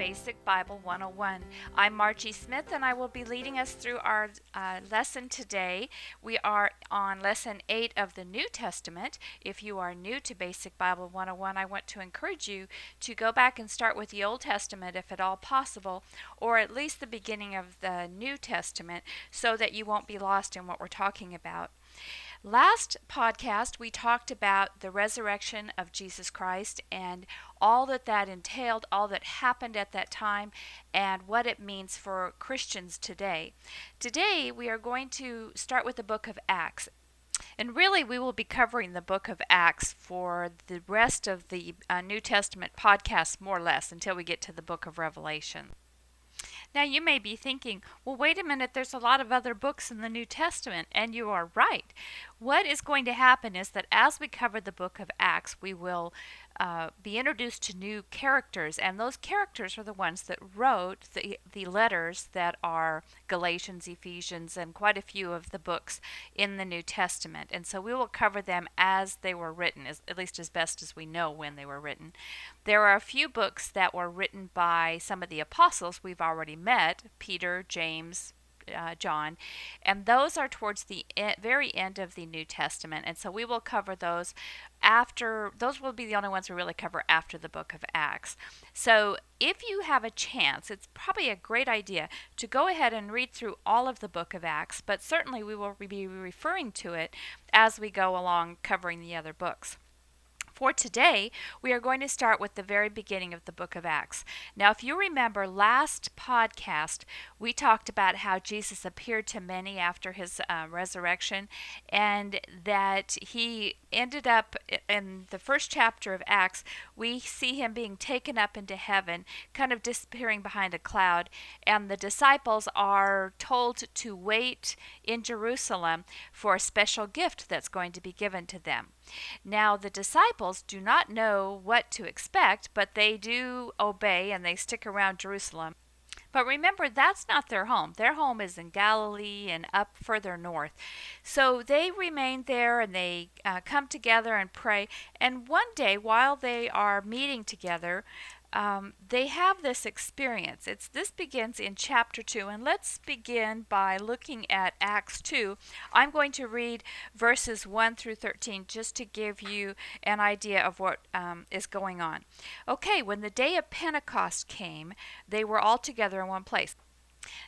Basic Bible 101. I'm Margie Smith and I will be leading us through our uh, lesson today. We are on lesson 8 of the New Testament. If you are new to Basic Bible 101, I want to encourage you to go back and start with the Old Testament if at all possible, or at least the beginning of the New Testament, so that you won't be lost in what we're talking about. Last podcast, we talked about the resurrection of Jesus Christ and all that that entailed, all that happened at that time, and what it means for Christians today. Today, we are going to start with the book of Acts. And really, we will be covering the book of Acts for the rest of the uh, New Testament podcast, more or less, until we get to the book of Revelation. Now, you may be thinking, well, wait a minute, there's a lot of other books in the New Testament, and you are right. What is going to happen is that as we cover the book of Acts, we will uh, be introduced to new characters, and those characters are the ones that wrote the, the letters that are Galatians, Ephesians, and quite a few of the books in the New Testament. And so we will cover them as they were written, as, at least as best as we know when they were written. There are a few books that were written by some of the apostles we've already met Peter, James, uh, John, and those are towards the e- very end of the New Testament, and so we will cover those after. Those will be the only ones we really cover after the book of Acts. So if you have a chance, it's probably a great idea to go ahead and read through all of the book of Acts, but certainly we will be referring to it as we go along covering the other books. For today, we are going to start with the very beginning of the book of Acts. Now, if you remember last podcast, we talked about how Jesus appeared to many after his uh, resurrection and that he ended up in the first chapter of Acts. We see him being taken up into heaven, kind of disappearing behind a cloud, and the disciples are told to wait in Jerusalem for a special gift that's going to be given to them. Now, the disciples do not know what to expect, but they do obey and they stick around Jerusalem. But remember, that's not their home. Their home is in Galilee and up further north. So they remain there and they uh, come together and pray. And one day, while they are meeting together, um, they have this experience. It's this begins in chapter two, and let's begin by looking at Acts two. I'm going to read verses one through thirteen just to give you an idea of what um, is going on. Okay, when the day of Pentecost came, they were all together in one place.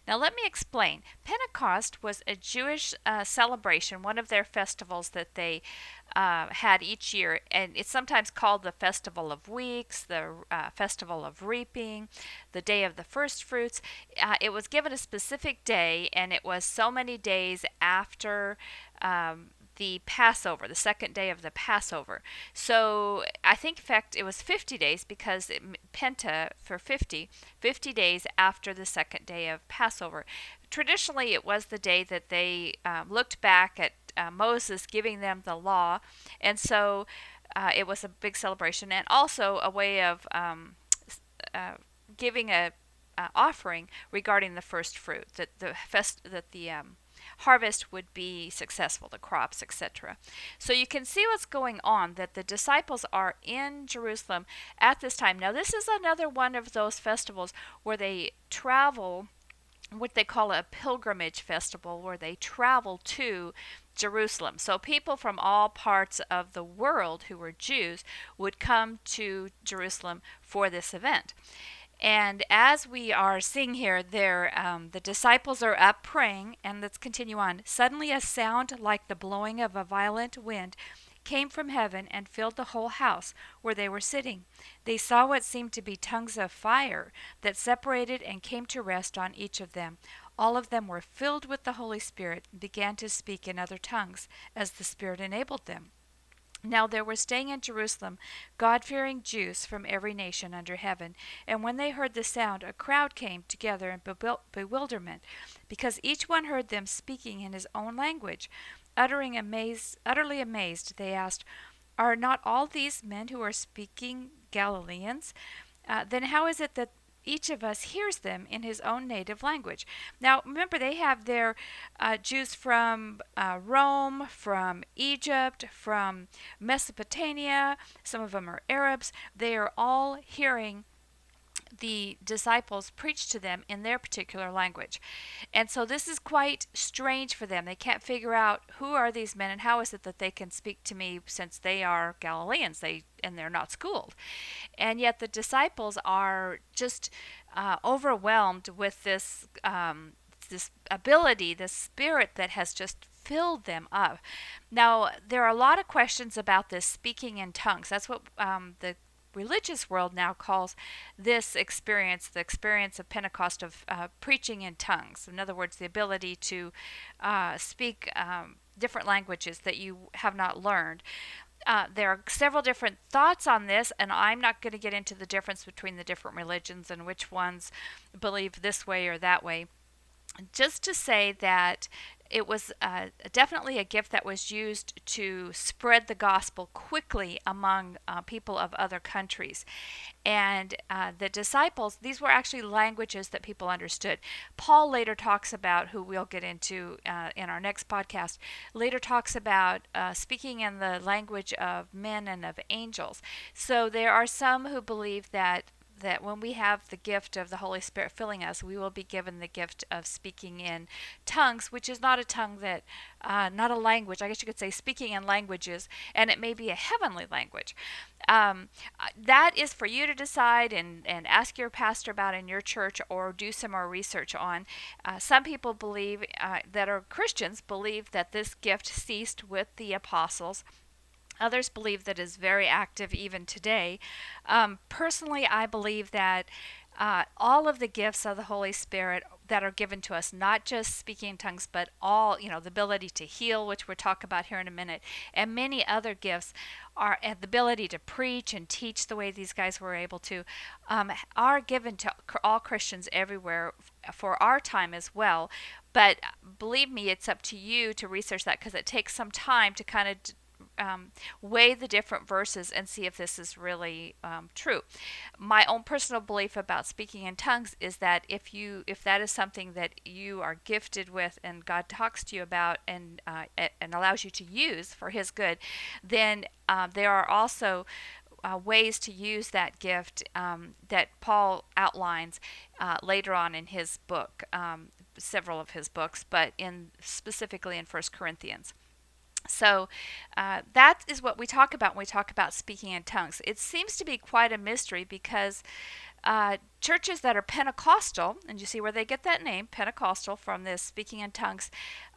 Now, let me explain. Pentecost was a Jewish uh, celebration, one of their festivals that they uh, had each year, and it's sometimes called the Festival of Weeks, the uh, Festival of Reaping, the Day of the First Fruits. Uh, it was given a specific day, and it was so many days after um, the Passover, the second day of the Passover. So I think, in fact, it was 50 days because it, Penta for 50, 50 days after the second day of Passover. Traditionally, it was the day that they um, looked back at uh, Moses giving them the law, and so uh, it was a big celebration and also a way of um, uh, giving a uh, offering regarding the first fruit that the fest that the um, harvest would be successful, the crops, etc. So you can see what's going on that the disciples are in Jerusalem at this time. Now, this is another one of those festivals where they travel what they call a pilgrimage festival where they travel to Jerusalem. So people from all parts of the world who were Jews would come to Jerusalem for this event. And as we are seeing here, there um, the disciples are up praying, and let's continue on. Suddenly, a sound like the blowing of a violent wind came from heaven and filled the whole house where they were sitting. They saw what seemed to be tongues of fire that separated and came to rest on each of them. All of them were filled with the Holy Spirit and began to speak in other tongues as the Spirit enabled them. Now there were staying in Jerusalem God fearing Jews from every nation under heaven. And when they heard the sound, a crowd came together in bewilderment, because each one heard them speaking in his own language. Uttering amazed, utterly amazed, they asked, Are not all these men who are speaking Galileans? Uh, then how is it that each of us hears them in his own native language. Now, remember, they have their uh, Jews from uh, Rome, from Egypt, from Mesopotamia. Some of them are Arabs. They are all hearing the disciples preach to them in their particular language. And so this is quite strange for them. They can't figure out who are these men and how is it that they can speak to me since they are Galileans they and they're not schooled. And yet the disciples are just uh, overwhelmed with this um, this ability, this spirit that has just filled them up. Now, there are a lot of questions about this speaking in tongues. That's what um, the religious world now calls this experience the experience of Pentecost of uh, preaching in tongues. In other words, the ability to uh, speak um, different languages that you have not learned. Uh, there are several different thoughts on this, and I'm not going to get into the difference between the different religions and which ones believe this way or that way. Just to say that it was uh, definitely a gift that was used to spread the gospel quickly among uh, people of other countries. And uh, the disciples, these were actually languages that people understood. Paul later talks about, who we'll get into uh, in our next podcast, later talks about uh, speaking in the language of men and of angels. So there are some who believe that that when we have the gift of the Holy Spirit filling us, we will be given the gift of speaking in tongues, which is not a tongue that, uh, not a language. I guess you could say speaking in languages, and it may be a heavenly language. Um, uh, that is for you to decide and, and ask your pastor about in your church or do some more research on. Uh, some people believe uh, that are Christians believe that this gift ceased with the apostles Others believe that is very active even today. Um, personally, I believe that uh, all of the gifts of the Holy Spirit that are given to us, not just speaking in tongues, but all, you know, the ability to heal, which we'll talk about here in a minute, and many other gifts, are the ability to preach and teach the way these guys were able to, um, are given to all Christians everywhere for our time as well. But believe me, it's up to you to research that because it takes some time to kind of um, weigh the different verses and see if this is really um, true. My own personal belief about speaking in tongues is that if you if that is something that you are gifted with and God talks to you about and uh, and allows you to use for His good, then uh, there are also uh, ways to use that gift um, that Paul outlines uh, later on in his book, um, several of his books, but in specifically in First Corinthians. So uh, that is what we talk about when we talk about speaking in tongues. It seems to be quite a mystery because uh, churches that are Pentecostal, and you see where they get that name, Pentecostal, from this speaking in tongues,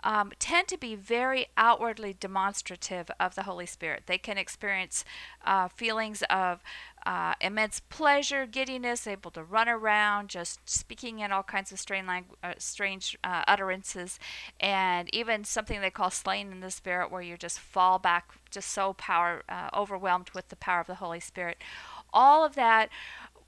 um, tend to be very outwardly demonstrative of the Holy Spirit. They can experience uh, feelings of uh, immense pleasure, giddiness, able to run around, just speaking in all kinds of strange, langu- uh, strange uh, utterances, and even something they call slain in the Spirit, where you just fall back, just so power uh, overwhelmed with the power of the Holy Spirit. All of that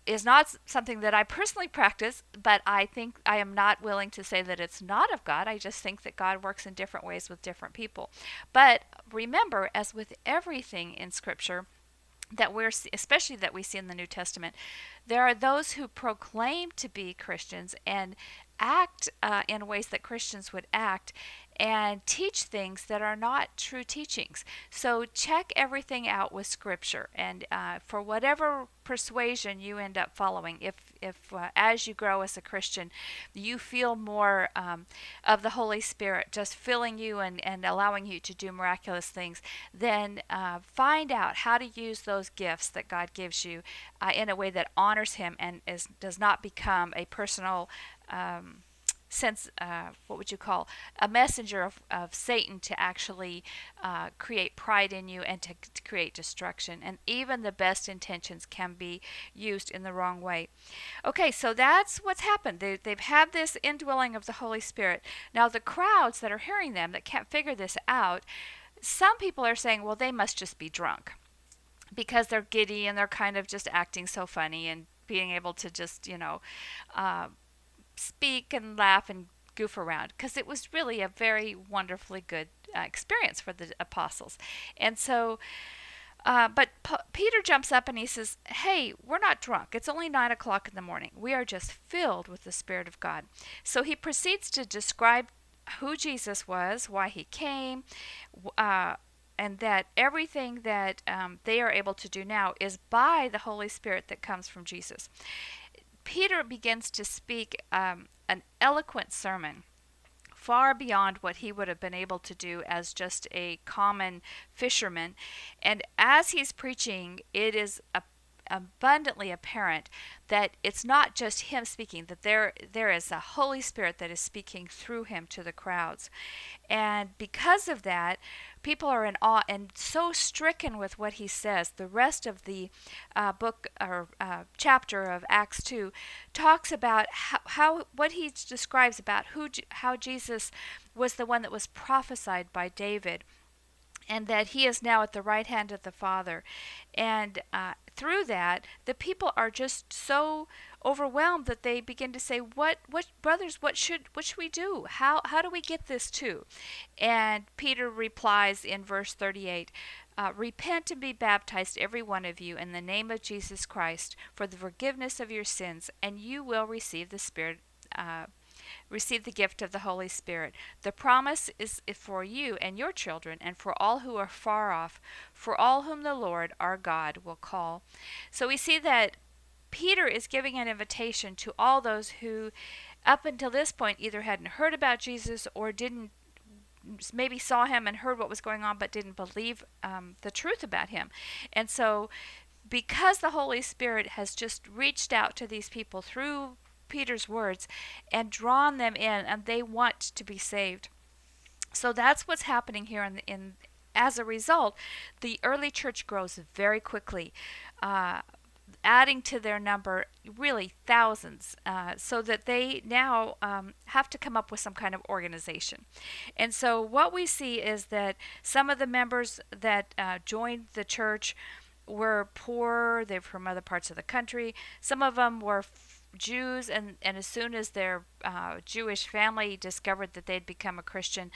is not something that I personally practice, but I think I am not willing to say that it's not of God. I just think that God works in different ways with different people. But remember, as with everything in Scripture, that we're especially that we see in the New Testament, there are those who proclaim to be Christians and act uh, in ways that Christians would act, and teach things that are not true teachings. So check everything out with Scripture, and uh, for whatever persuasion you end up following, if if uh, as you grow as a Christian, you feel more um, of the Holy Spirit just filling you and, and allowing you to do miraculous things, then uh, find out how to use those gifts that God gives you uh, in a way that honors Him and is does not become a personal um, sense, uh, what would you call, a messenger of, of Satan to actually uh, create pride in you and to, to, create destruction. And even the best intentions can be used in the wrong way. Okay, so that's what's happened. They, they've had this indwelling of the Holy Spirit. Now, the crowds that are hearing them that can't figure this out, some people are saying, well, they must just be drunk because they're giddy and they're kind of just acting so funny and being able to just, you know, uh, speak and laugh and goof around because it was really a very wonderfully good uh, experience for the apostles. And so, uh, but P- Peter jumps up and he says, Hey, we're not drunk. It's only nine o'clock in the morning. We are just filled with the Spirit of God. So he proceeds to describe who Jesus was, why he came, uh, and that everything that um, they are able to do now is by the Holy Spirit that comes from Jesus. Peter begins to speak um, an eloquent sermon far beyond what he would have been able to do as just a common fisherman. And as he's preaching, it is a abundantly apparent that it's not just him speaking that there there is a holy spirit that is speaking through him to the crowds and because of that people are in awe and so stricken with what he says the rest of the uh, book or uh, chapter of acts 2 talks about how, how what he describes about who how jesus was the one that was prophesied by david and that he is now at the right hand of the Father. And uh, through that, the people are just so overwhelmed that they begin to say, "What, what, brothers? What should, what should we do? How, how do we get this too?" And Peter replies in verse thirty-eight. Uh, repent and be baptized, every one of you, in the name of Jesus Christ, for the forgiveness of your sins, and you will receive the Spirit uh, receive the gift of the Holy Spirit. The promise is for you and your children, and for all who are far off, for all whom the Lord our God will call. So we see that Peter is giving an invitation to all those who, up until this point, either hadn't heard about Jesus or didn't maybe saw him and heard what was going on but didn't believe um, the truth about him. And so, because the Holy Spirit has just reached out to these people through Peter's words and drawn them in, and they want to be saved. So that's what's happening here in, in as a result, the early church grows very quickly. Uh, adding to their number really thousands uh, so that they now um, have to come up with some kind of organization and so what we see is that some of the members that uh, joined the church were poor they were from other parts of the country some of them were Jews, and, and as soon as their uh, Jewish family discovered that they'd become a Christian,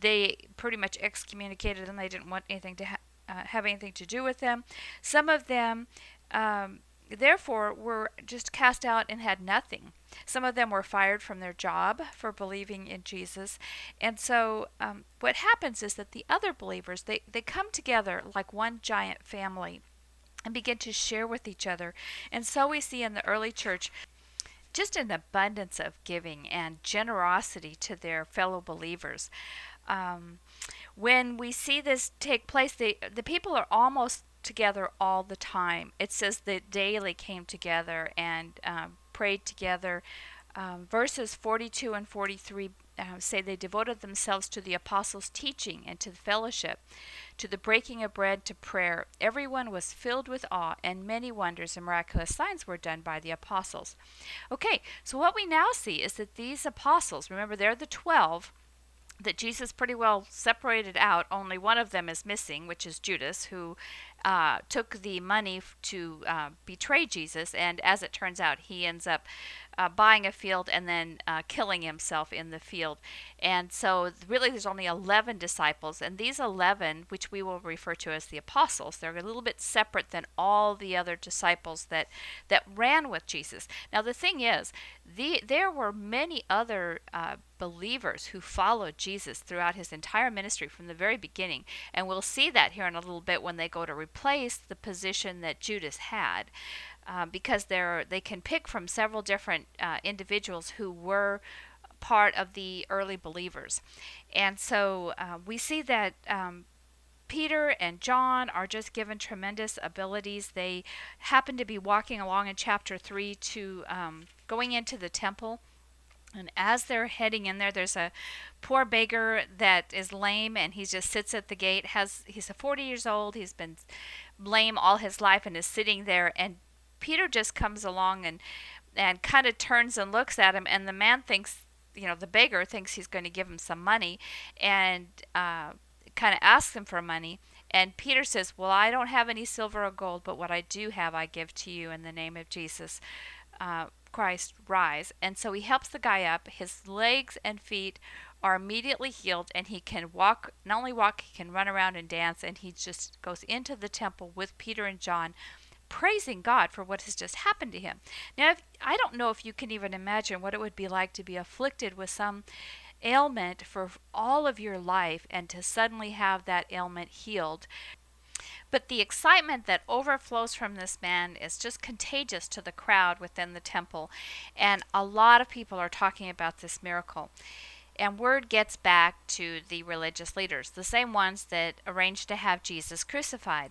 they pretty much excommunicated them. They didn't want anything to ha- uh, have anything to do with them. Some of them, um, therefore, were just cast out and had nothing. Some of them were fired from their job for believing in Jesus. And so, um, what happens is that the other believers they, they come together like one giant family and begin to share with each other. And so we see in the early church just an abundance of giving and generosity to their fellow believers. Um, when we see this take place, the the people are almost together all the time. It says that daily came together and um, prayed together. Um, verses 42 and 43 uh, say they devoted themselves to the apostles' teaching and to the fellowship, to the breaking of bread, to prayer. Everyone was filled with awe, and many wonders and miraculous signs were done by the apostles. Okay, so what we now see is that these apostles, remember, they're the 12 that Jesus pretty well separated out. Only one of them is missing, which is Judas, who uh, took the money to uh, betray Jesus, and as it turns out, he ends up uh, buying a field and then uh, killing himself in the field. And so, really, there's only 11 disciples, and these 11, which we will refer to as the apostles, they're a little bit separate than all the other disciples that that ran with Jesus. Now, the thing is, the there were many other uh, believers who followed Jesus throughout his entire ministry from the very beginning, and we'll see that here in a little bit when they go to replace the position that Judas had. Uh, because they're they can pick from several different uh, individuals who were part of the early believers, and so uh, we see that. Um, Peter and John are just given tremendous abilities. They happen to be walking along in chapter 3 to um, going into the temple. And as they're heading in there, there's a poor beggar that is lame, and he just sits at the gate. has He's 40 years old. He's been lame all his life and is sitting there. And Peter just comes along and and kind of turns and looks at him, and the man thinks, you know, the beggar thinks he's going to give him some money, and uh, kind of asks him for money. And Peter says, Well, I don't have any silver or gold, but what I do have, I give to you in the name of Jesus. Uh, Christ, rise. And so he helps the guy up. His legs and feet are immediately healed, and he can walk, not only walk, he can run around and dance. And he just goes into the temple with Peter and John praising God for what has just happened to him. Now, if, I don't know if you can even imagine what it would be like to be afflicted with some ailment for all of your life and to suddenly have that ailment healed. But the excitement that overflows from this man is just contagious to the crowd within the temple. And a lot of people are talking about this miracle. And word gets back to the religious leaders, the same ones that arranged to have Jesus crucified.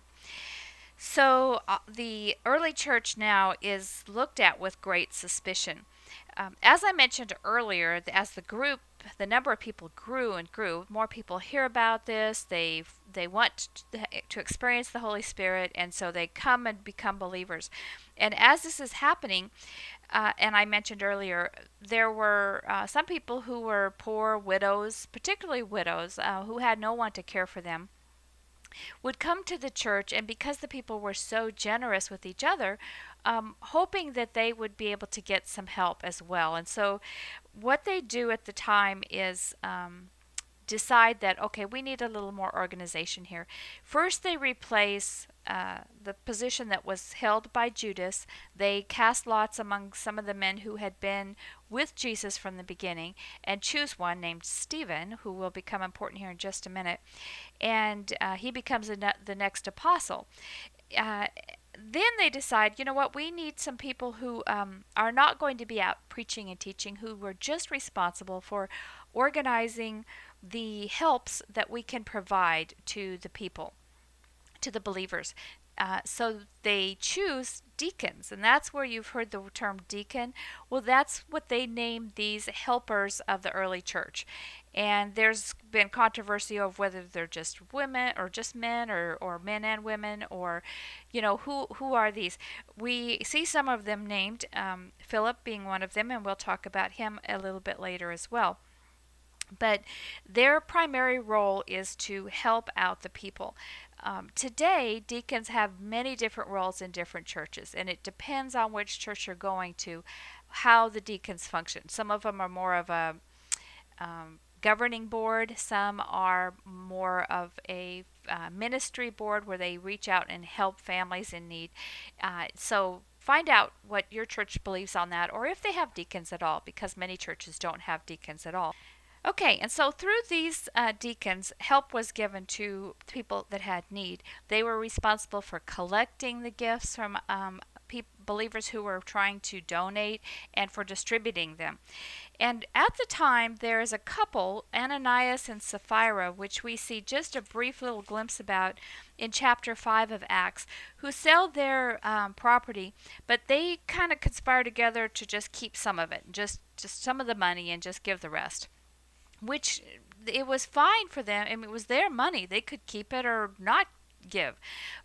So uh, the early church now is looked at with great suspicion. Um, as I mentioned earlier, as the group, the number of people grew and grew, more people hear about this. They they want to experience the Holy Spirit, and so they come and become believers. And as this is happening, uh, and I mentioned earlier, there were uh, some people who were poor widows, particularly widows, uh, who had no one to care for them would come to the church, and because the people were so generous with each other, um, hoping that they would be able to get some help as well. And so, what they do at the time is um, decide that, okay, we need a little more organization here. First, they replace the position that was held by Judas. They cast lots among some of the men who had been with Jesus from the beginning and choose one named Stephen, who will become important here in just a minute. And uh, he becomes ne- the next apostle. Uh, then they decide, you know what, we need some people who um, are not going to be out preaching and teaching, who were just responsible for organizing the helps that we can provide to the people, to the believers. Uh, so they choose deacons, and that's where you've heard the term deacon. Well, that's what they named these helpers of the early church. And there's been controversy of whether they're just women or just men or, or men and women or, you know, who, who are these? We see some of them named, um, Philip being one of them, and we'll talk about him a little bit later as well. But their primary role is to help out the people. Um, today, deacons have many different roles in different churches, and it depends on which church you're going to, how the deacons function. Some of them are more of a um, governing board, some are more of a uh, ministry board where they reach out and help families in need. Uh, so find out what your church believes on that, or if they have deacons at all, because many churches don't have deacons at all. Okay, and so through these uh, deacons, help was given to people that had need. They were responsible for collecting the gifts from um, believers who were trying to donate and for distributing them. And at the time, there is a couple, Ananias and Sapphira, which we see just a brief little glimpse about in chapter 5 of Acts, who sell their um, property, but they kind of conspire together to just keep some of it, just, just some of the money, and just give the rest which it was fine for them. Mean, it was their money. They could keep it or not give.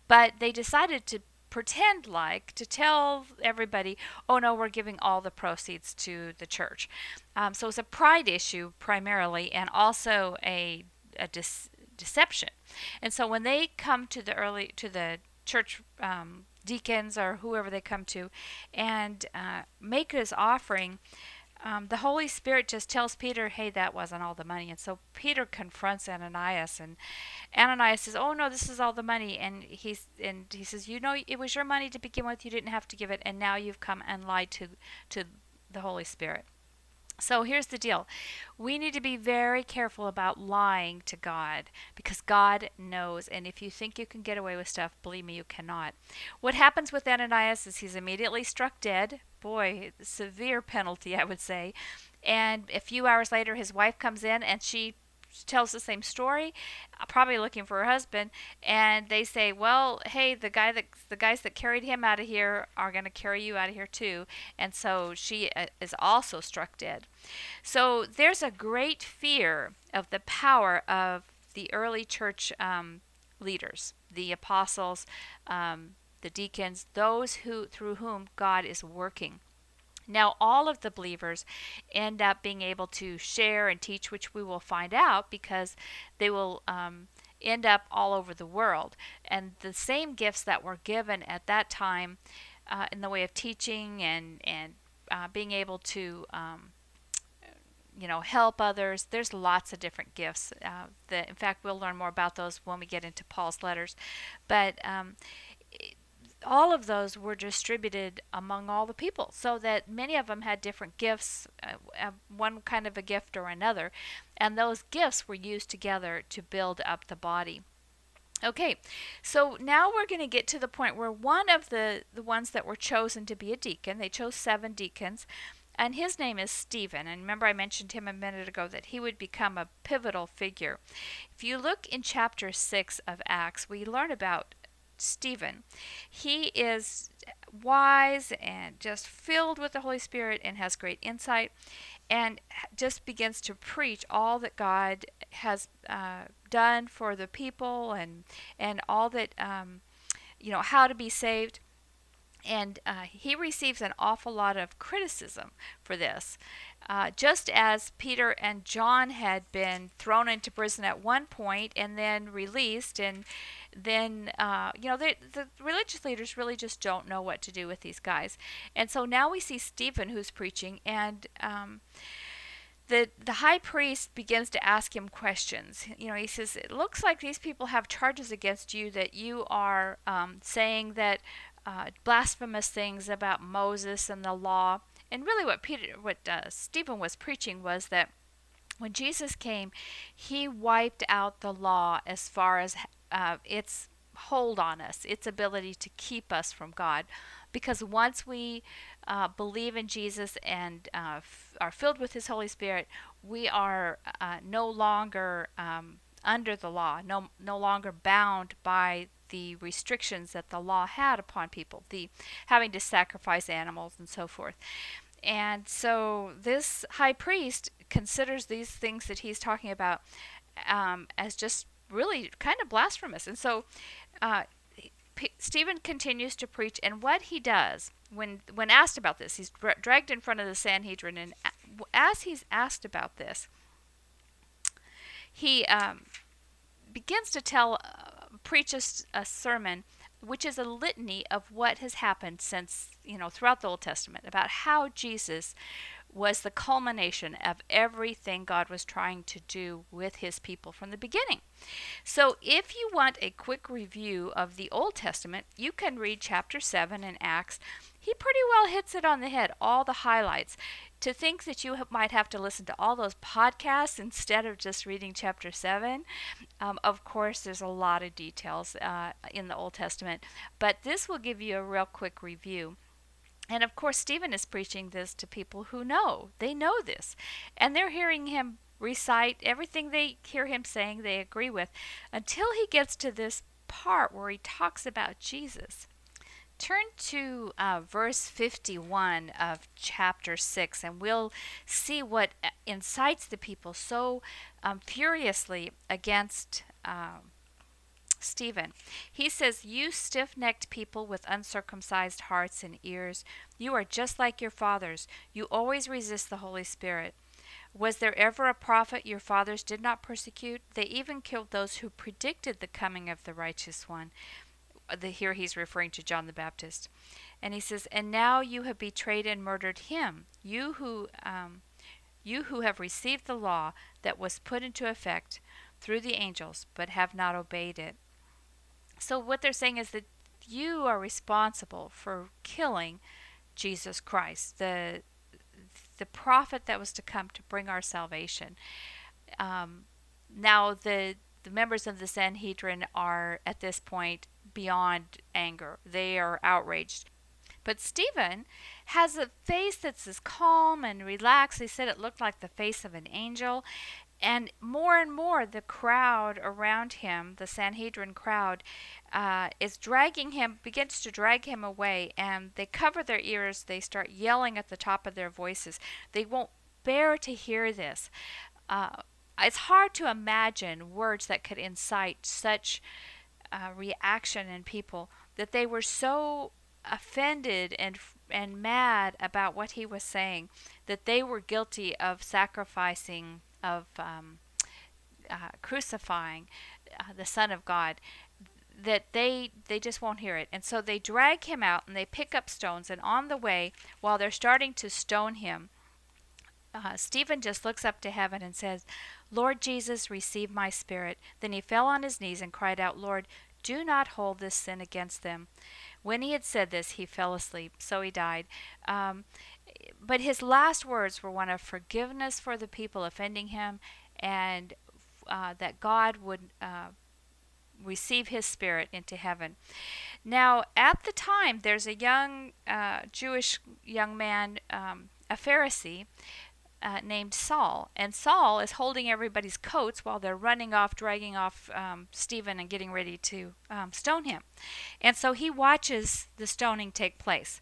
But they decided to pretend like to tell everybody, oh no, we're giving all the proceeds to the church. Um, so it's a pride issue primarily, and also a, a deception. And so when they come to the early to the church um, deacons or whoever they come to, and uh, make this offering um, the Holy Spirit just tells Peter, hey, that wasn't all the money. And so Peter confronts Ananias, and Ananias says, oh, no, this is all the money. And, he's, and he says, you know, it was your money to begin with. You didn't have to give it, and now you've come and lied to, to the Holy Spirit. So here's the deal. We need to be very careful about lying to God because God knows. And if you think you can get away with stuff, believe me, you cannot. What happens with Ananias is he's immediately struck dead. Boy, severe penalty, I would say. And a few hours later, his wife comes in and she tells the same story, uh, probably looking for her husband, and they say, "Well, hey, the guy that the guys that carried him out of here are going to carry you out of here too." And so she uh, is also struck dead. So there's a great fear of the power of the early church um, leaders, the apostles, um, the deacons, those who through whom God is working. Now, all of the believers end up being able to share and teach, which we will find out because they will um, end up all over the world. And the same gifts that were given at that time uh, in the way of teaching and, and uh, being able to. Um, you know, help others. There's lots of different gifts. Uh, that, in fact, we'll learn more about those when we get into Paul's letters. But um, all of those were distributed among all the people so that many of them had different gifts uh, uh, one kind of a gift or another and those gifts were used together to build up the body Okay, so now we're going to get to the point where one of the, the ones that were chosen to be a deacon, they chose seven deacons, and his name is Stephen. And remember, I mentioned him a minute ago that he would become a pivotal figure. If you look in chapter 6 of Acts, we learn about Stephen. He is wise and just filled with the Holy Spirit and has great insight and just begins to preach all that God has uh, done for the people and and all that um, you know how to be saved and uh, he receives an awful lot of criticism for this. Uh, just as Peter and John had been thrown into prison at one point and then released, and then, uh, you know, they, the religious leaders really just don't know what to do with these guys. And so now we see Stephen who's preaching, and um, the the high priest begins to ask him questions. You know, he says, "It looks like these people have charges against you that you are um, saying that uh, blasphemous things about Moses and the law." And really, what Peter, what uh, Stephen was preaching was that when Jesus came, he wiped out the law as far as uh, its hold on us, its ability to keep us from God. Because once we uh, believe in Jesus and uh, f- are filled with His Holy Spirit, we are uh, no longer um, under the law, no, no longer bound by the restrictions that the law had upon people, the having to sacrifice animals and so forth. And so this high priest considers these things that he's talking about um, as just really kind of blasphemous. And so uh, P- Stephen continues to preach, and what he does when when asked about this, he's dra- dragged in front of the Sanhedrin, and as he's asked about this, he um, begins to tell, uh, preach a, a sermon which is a litany of what has happened since, you know, throughout the Old Testament, about how Jesus was the culmination of everything God was trying to do with his people from the beginning. So, if you want a quick review of the Old Testament, you can read chapter 7 in Acts. He pretty well hits it on the head, all the highlights. To think that you might have to listen to all those podcasts instead of just reading chapter 7, um, of course, there's a lot of details uh, in the Old Testament, but this will give you a real quick review. And of course, Stephen is preaching this to people who know. They know this. And they're hearing him recite everything they hear him saying, they agree with, until he gets to this part where he talks about Jesus. Turn to uh, verse 51 of chapter 6, and we'll see what uh, incites the people so um, furiously against. Um, Stephen. He says, You stiff necked people with uncircumcised hearts and ears, you are just like your fathers. You always resist the Holy Spirit. Was there ever a prophet your fathers did not persecute? They even killed those who predicted the coming of the righteous one. The, here he's referring to John the Baptist. And he says, And now you have betrayed and murdered him, you who, um, you who have received the law that was put into effect through the angels, but have not obeyed it. So what they're saying is that you are responsible for killing Jesus Christ, the the prophet that was to come to bring our salvation. Um, now the the members of the Sanhedrin are at this point beyond anger. They are outraged. But Stephen has a face that's as calm and relaxed. They said it looked like the face of an angel. And more and more, the crowd around him, the Sanhedrin crowd, uh, is dragging him, begins to drag him away, and they cover their ears. They start yelling at the top of their voices. They won't bear to hear this. Uh, it's hard to imagine words that could incite such uh, reaction in people that they were so offended and and mad about what he was saying that they were guilty of sacrificing of um, uh, crucifying uh, the Son of God that they they just won't hear it and so they drag him out and they pick up stones and on the way while they're starting to stone him uh, Stephen just looks up to heaven and says, Lord Jesus, receive my spirit. Then he fell on his knees and cried out, Lord, do not hold this sin against them. When he had said this, he fell asleep, so he died. Um, but his last words were one of forgiveness for the people offending him and uh, that God would uh, receive his spirit into heaven. Now, at the time, there's a young uh, Jewish young man, um, a Pharisee, uh, named Saul. And Saul is holding everybody's coats while they're running off, dragging off um, Stephen, and getting ready to um, stone him. And so he watches the stoning take place.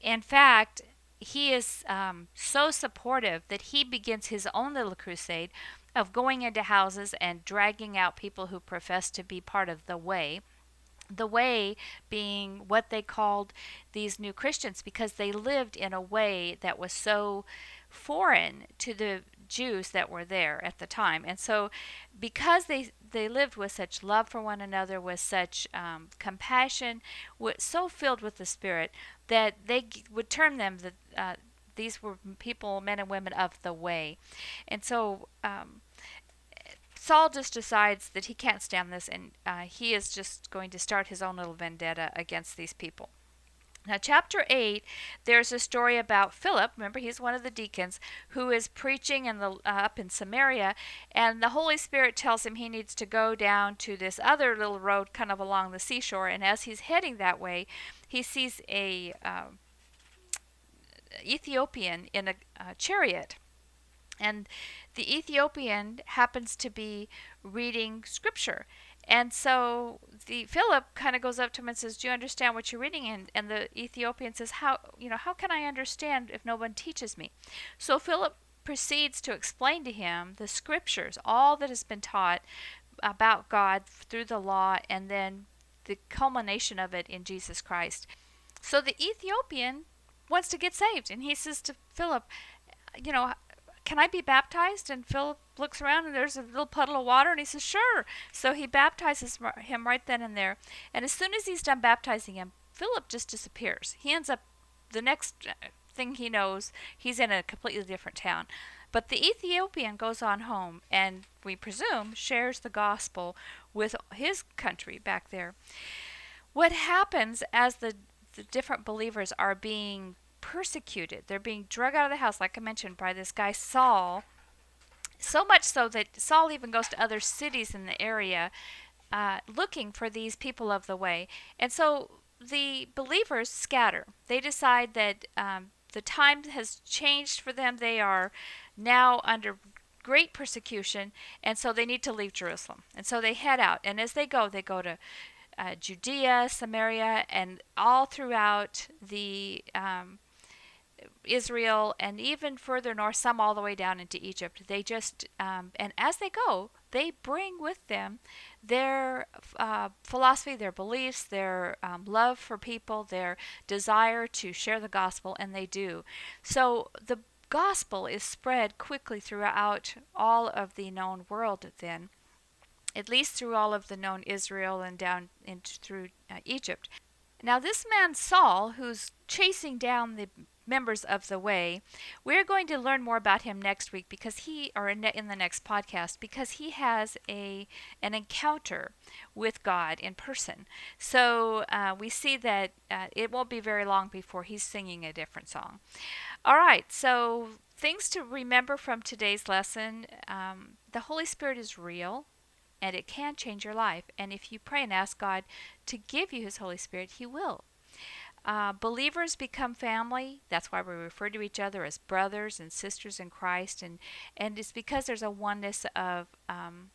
In fact, he is um, so supportive that he begins his own little crusade of going into houses and dragging out people who profess to be part of the way. The way being what they called these new Christians because they lived in a way that was so foreign to the Jews that were there at the time. And so, because they they lived with such love for one another, with such um, compassion, with, so filled with the Spirit that they g- would term them the uh, these were people, men and women of the way. And so, um, Saul just decides that he can't stand this and uh, he is just going to start his own little vendetta against these people. Now, chapter 8, there's a story about Philip. Remember, he's one of the deacons who is preaching in the, uh, up in Samaria, and the Holy Spirit tells him he needs to go down to this other little road kind of along the seashore. And as he's heading that way, he sees a uh, Ethiopian in a, a chariot and the Ethiopian happens to be reading scripture. And so the Philip kind of goes up to him and says, "Do you understand what you're reading?" And, and the Ethiopian says, "How you know how can I understand if no one teaches me?" So Philip proceeds to explain to him the scriptures, all that has been taught about God through the law, and then the culmination of it in Jesus Christ. So the Ethiopian wants to get saved, and he says to Philip, "You know, can I be baptized? And Philip looks around and there's a little puddle of water and he says, Sure. So he baptizes him right then and there. And as soon as he's done baptizing him, Philip just disappears. He ends up, the next uh, thing he knows, he's in a completely different town. But the Ethiopian goes on home and, we presume, shares the gospel with his country back there. What happens as the, the different believers are being persecuted. They're being drug out of the house, like I mentioned, by this guy Saul. So much so that Saul even goes to other cities in the area uh, looking for these people of the way. And so the believers scatter. They decide that um, the time has changed for them. They are now under great persecution, and so they need to leave Jerusalem. And so they head out. And as they go, they go to uh, Judea, Samaria, and all throughout the um, Israel and even further north, some all the way down into Egypt. They just, um, and as they go, they bring with them their uh, philosophy, their beliefs, their um, love for people, their desire to share the gospel, and they do. So the gospel is spread quickly throughout all of the known world then, at least through all of the known Israel and down into through uh, Egypt. Now, this man Saul, who's chasing down the members of the way. We're going to learn more about him next week because he, or in, in the next podcast, because he has a an encounter with God in person. So uh, we see that uh, it won't be very long before he's singing a different song. All right, so things to remember from today's lesson: um, the Holy Spirit is real. And it can change your life. And if you pray and ask God to give you His Holy Spirit, He will. Uh, believers become family. That's why we refer to each other as brothers and sisters in Christ, and and it's because there's a oneness of um,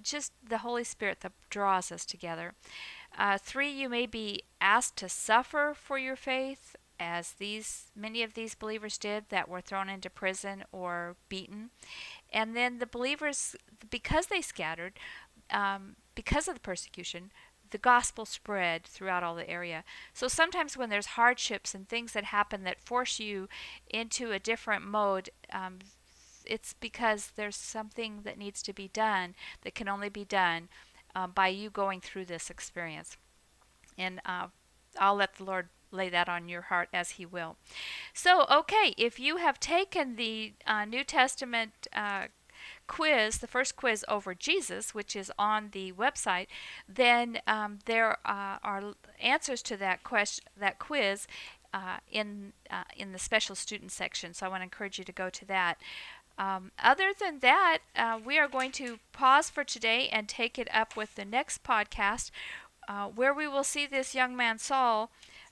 just the Holy Spirit that draws us together. Uh, three, you may be asked to suffer for your faith, as these many of these believers did that were thrown into prison or beaten, and then the believers, because they scattered, um, because of the persecution, the gospel spread throughout all the area. So sometimes when there's hardships and things that happen that force you into a different mode, um, it's because there's something that needs to be done that can only be done um, by you going through this experience. And uh, I'll let the Lord lay that on your heart as He will. So, okay, if you have taken the uh, New Testament uh, quiz, the first quiz over Jesus, which is on the website, then um, there uh, are answers to that question, that quiz, uh, in uh, in the special student section. So I want to encourage you to go to that. Um, other than that, uh, we are going to pause for today and take it up with the next podcast, where we will see this young man Saul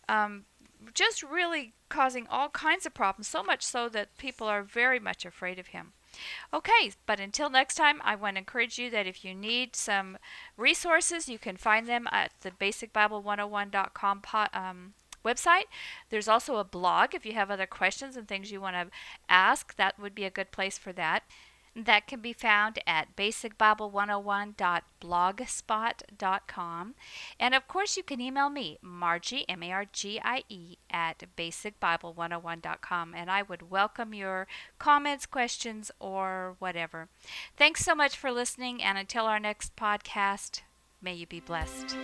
um, just really causing all kinds of problems, so much so that people are very much afraid of him. Okay, but until next time, I want to encourage you that if you need some resources, you can find them at the basicbible101.com um, website. There's also a blog if you have other questions and things you want to ask, that would be a good place for that. That can be found at basicbible101.blogspot.com. And of course, you can email me, Margie, M A R G I E, at basicbible101.com. And I would welcome your comments, questions, or whatever. Thanks so much for listening. And until our next podcast, may you be blessed.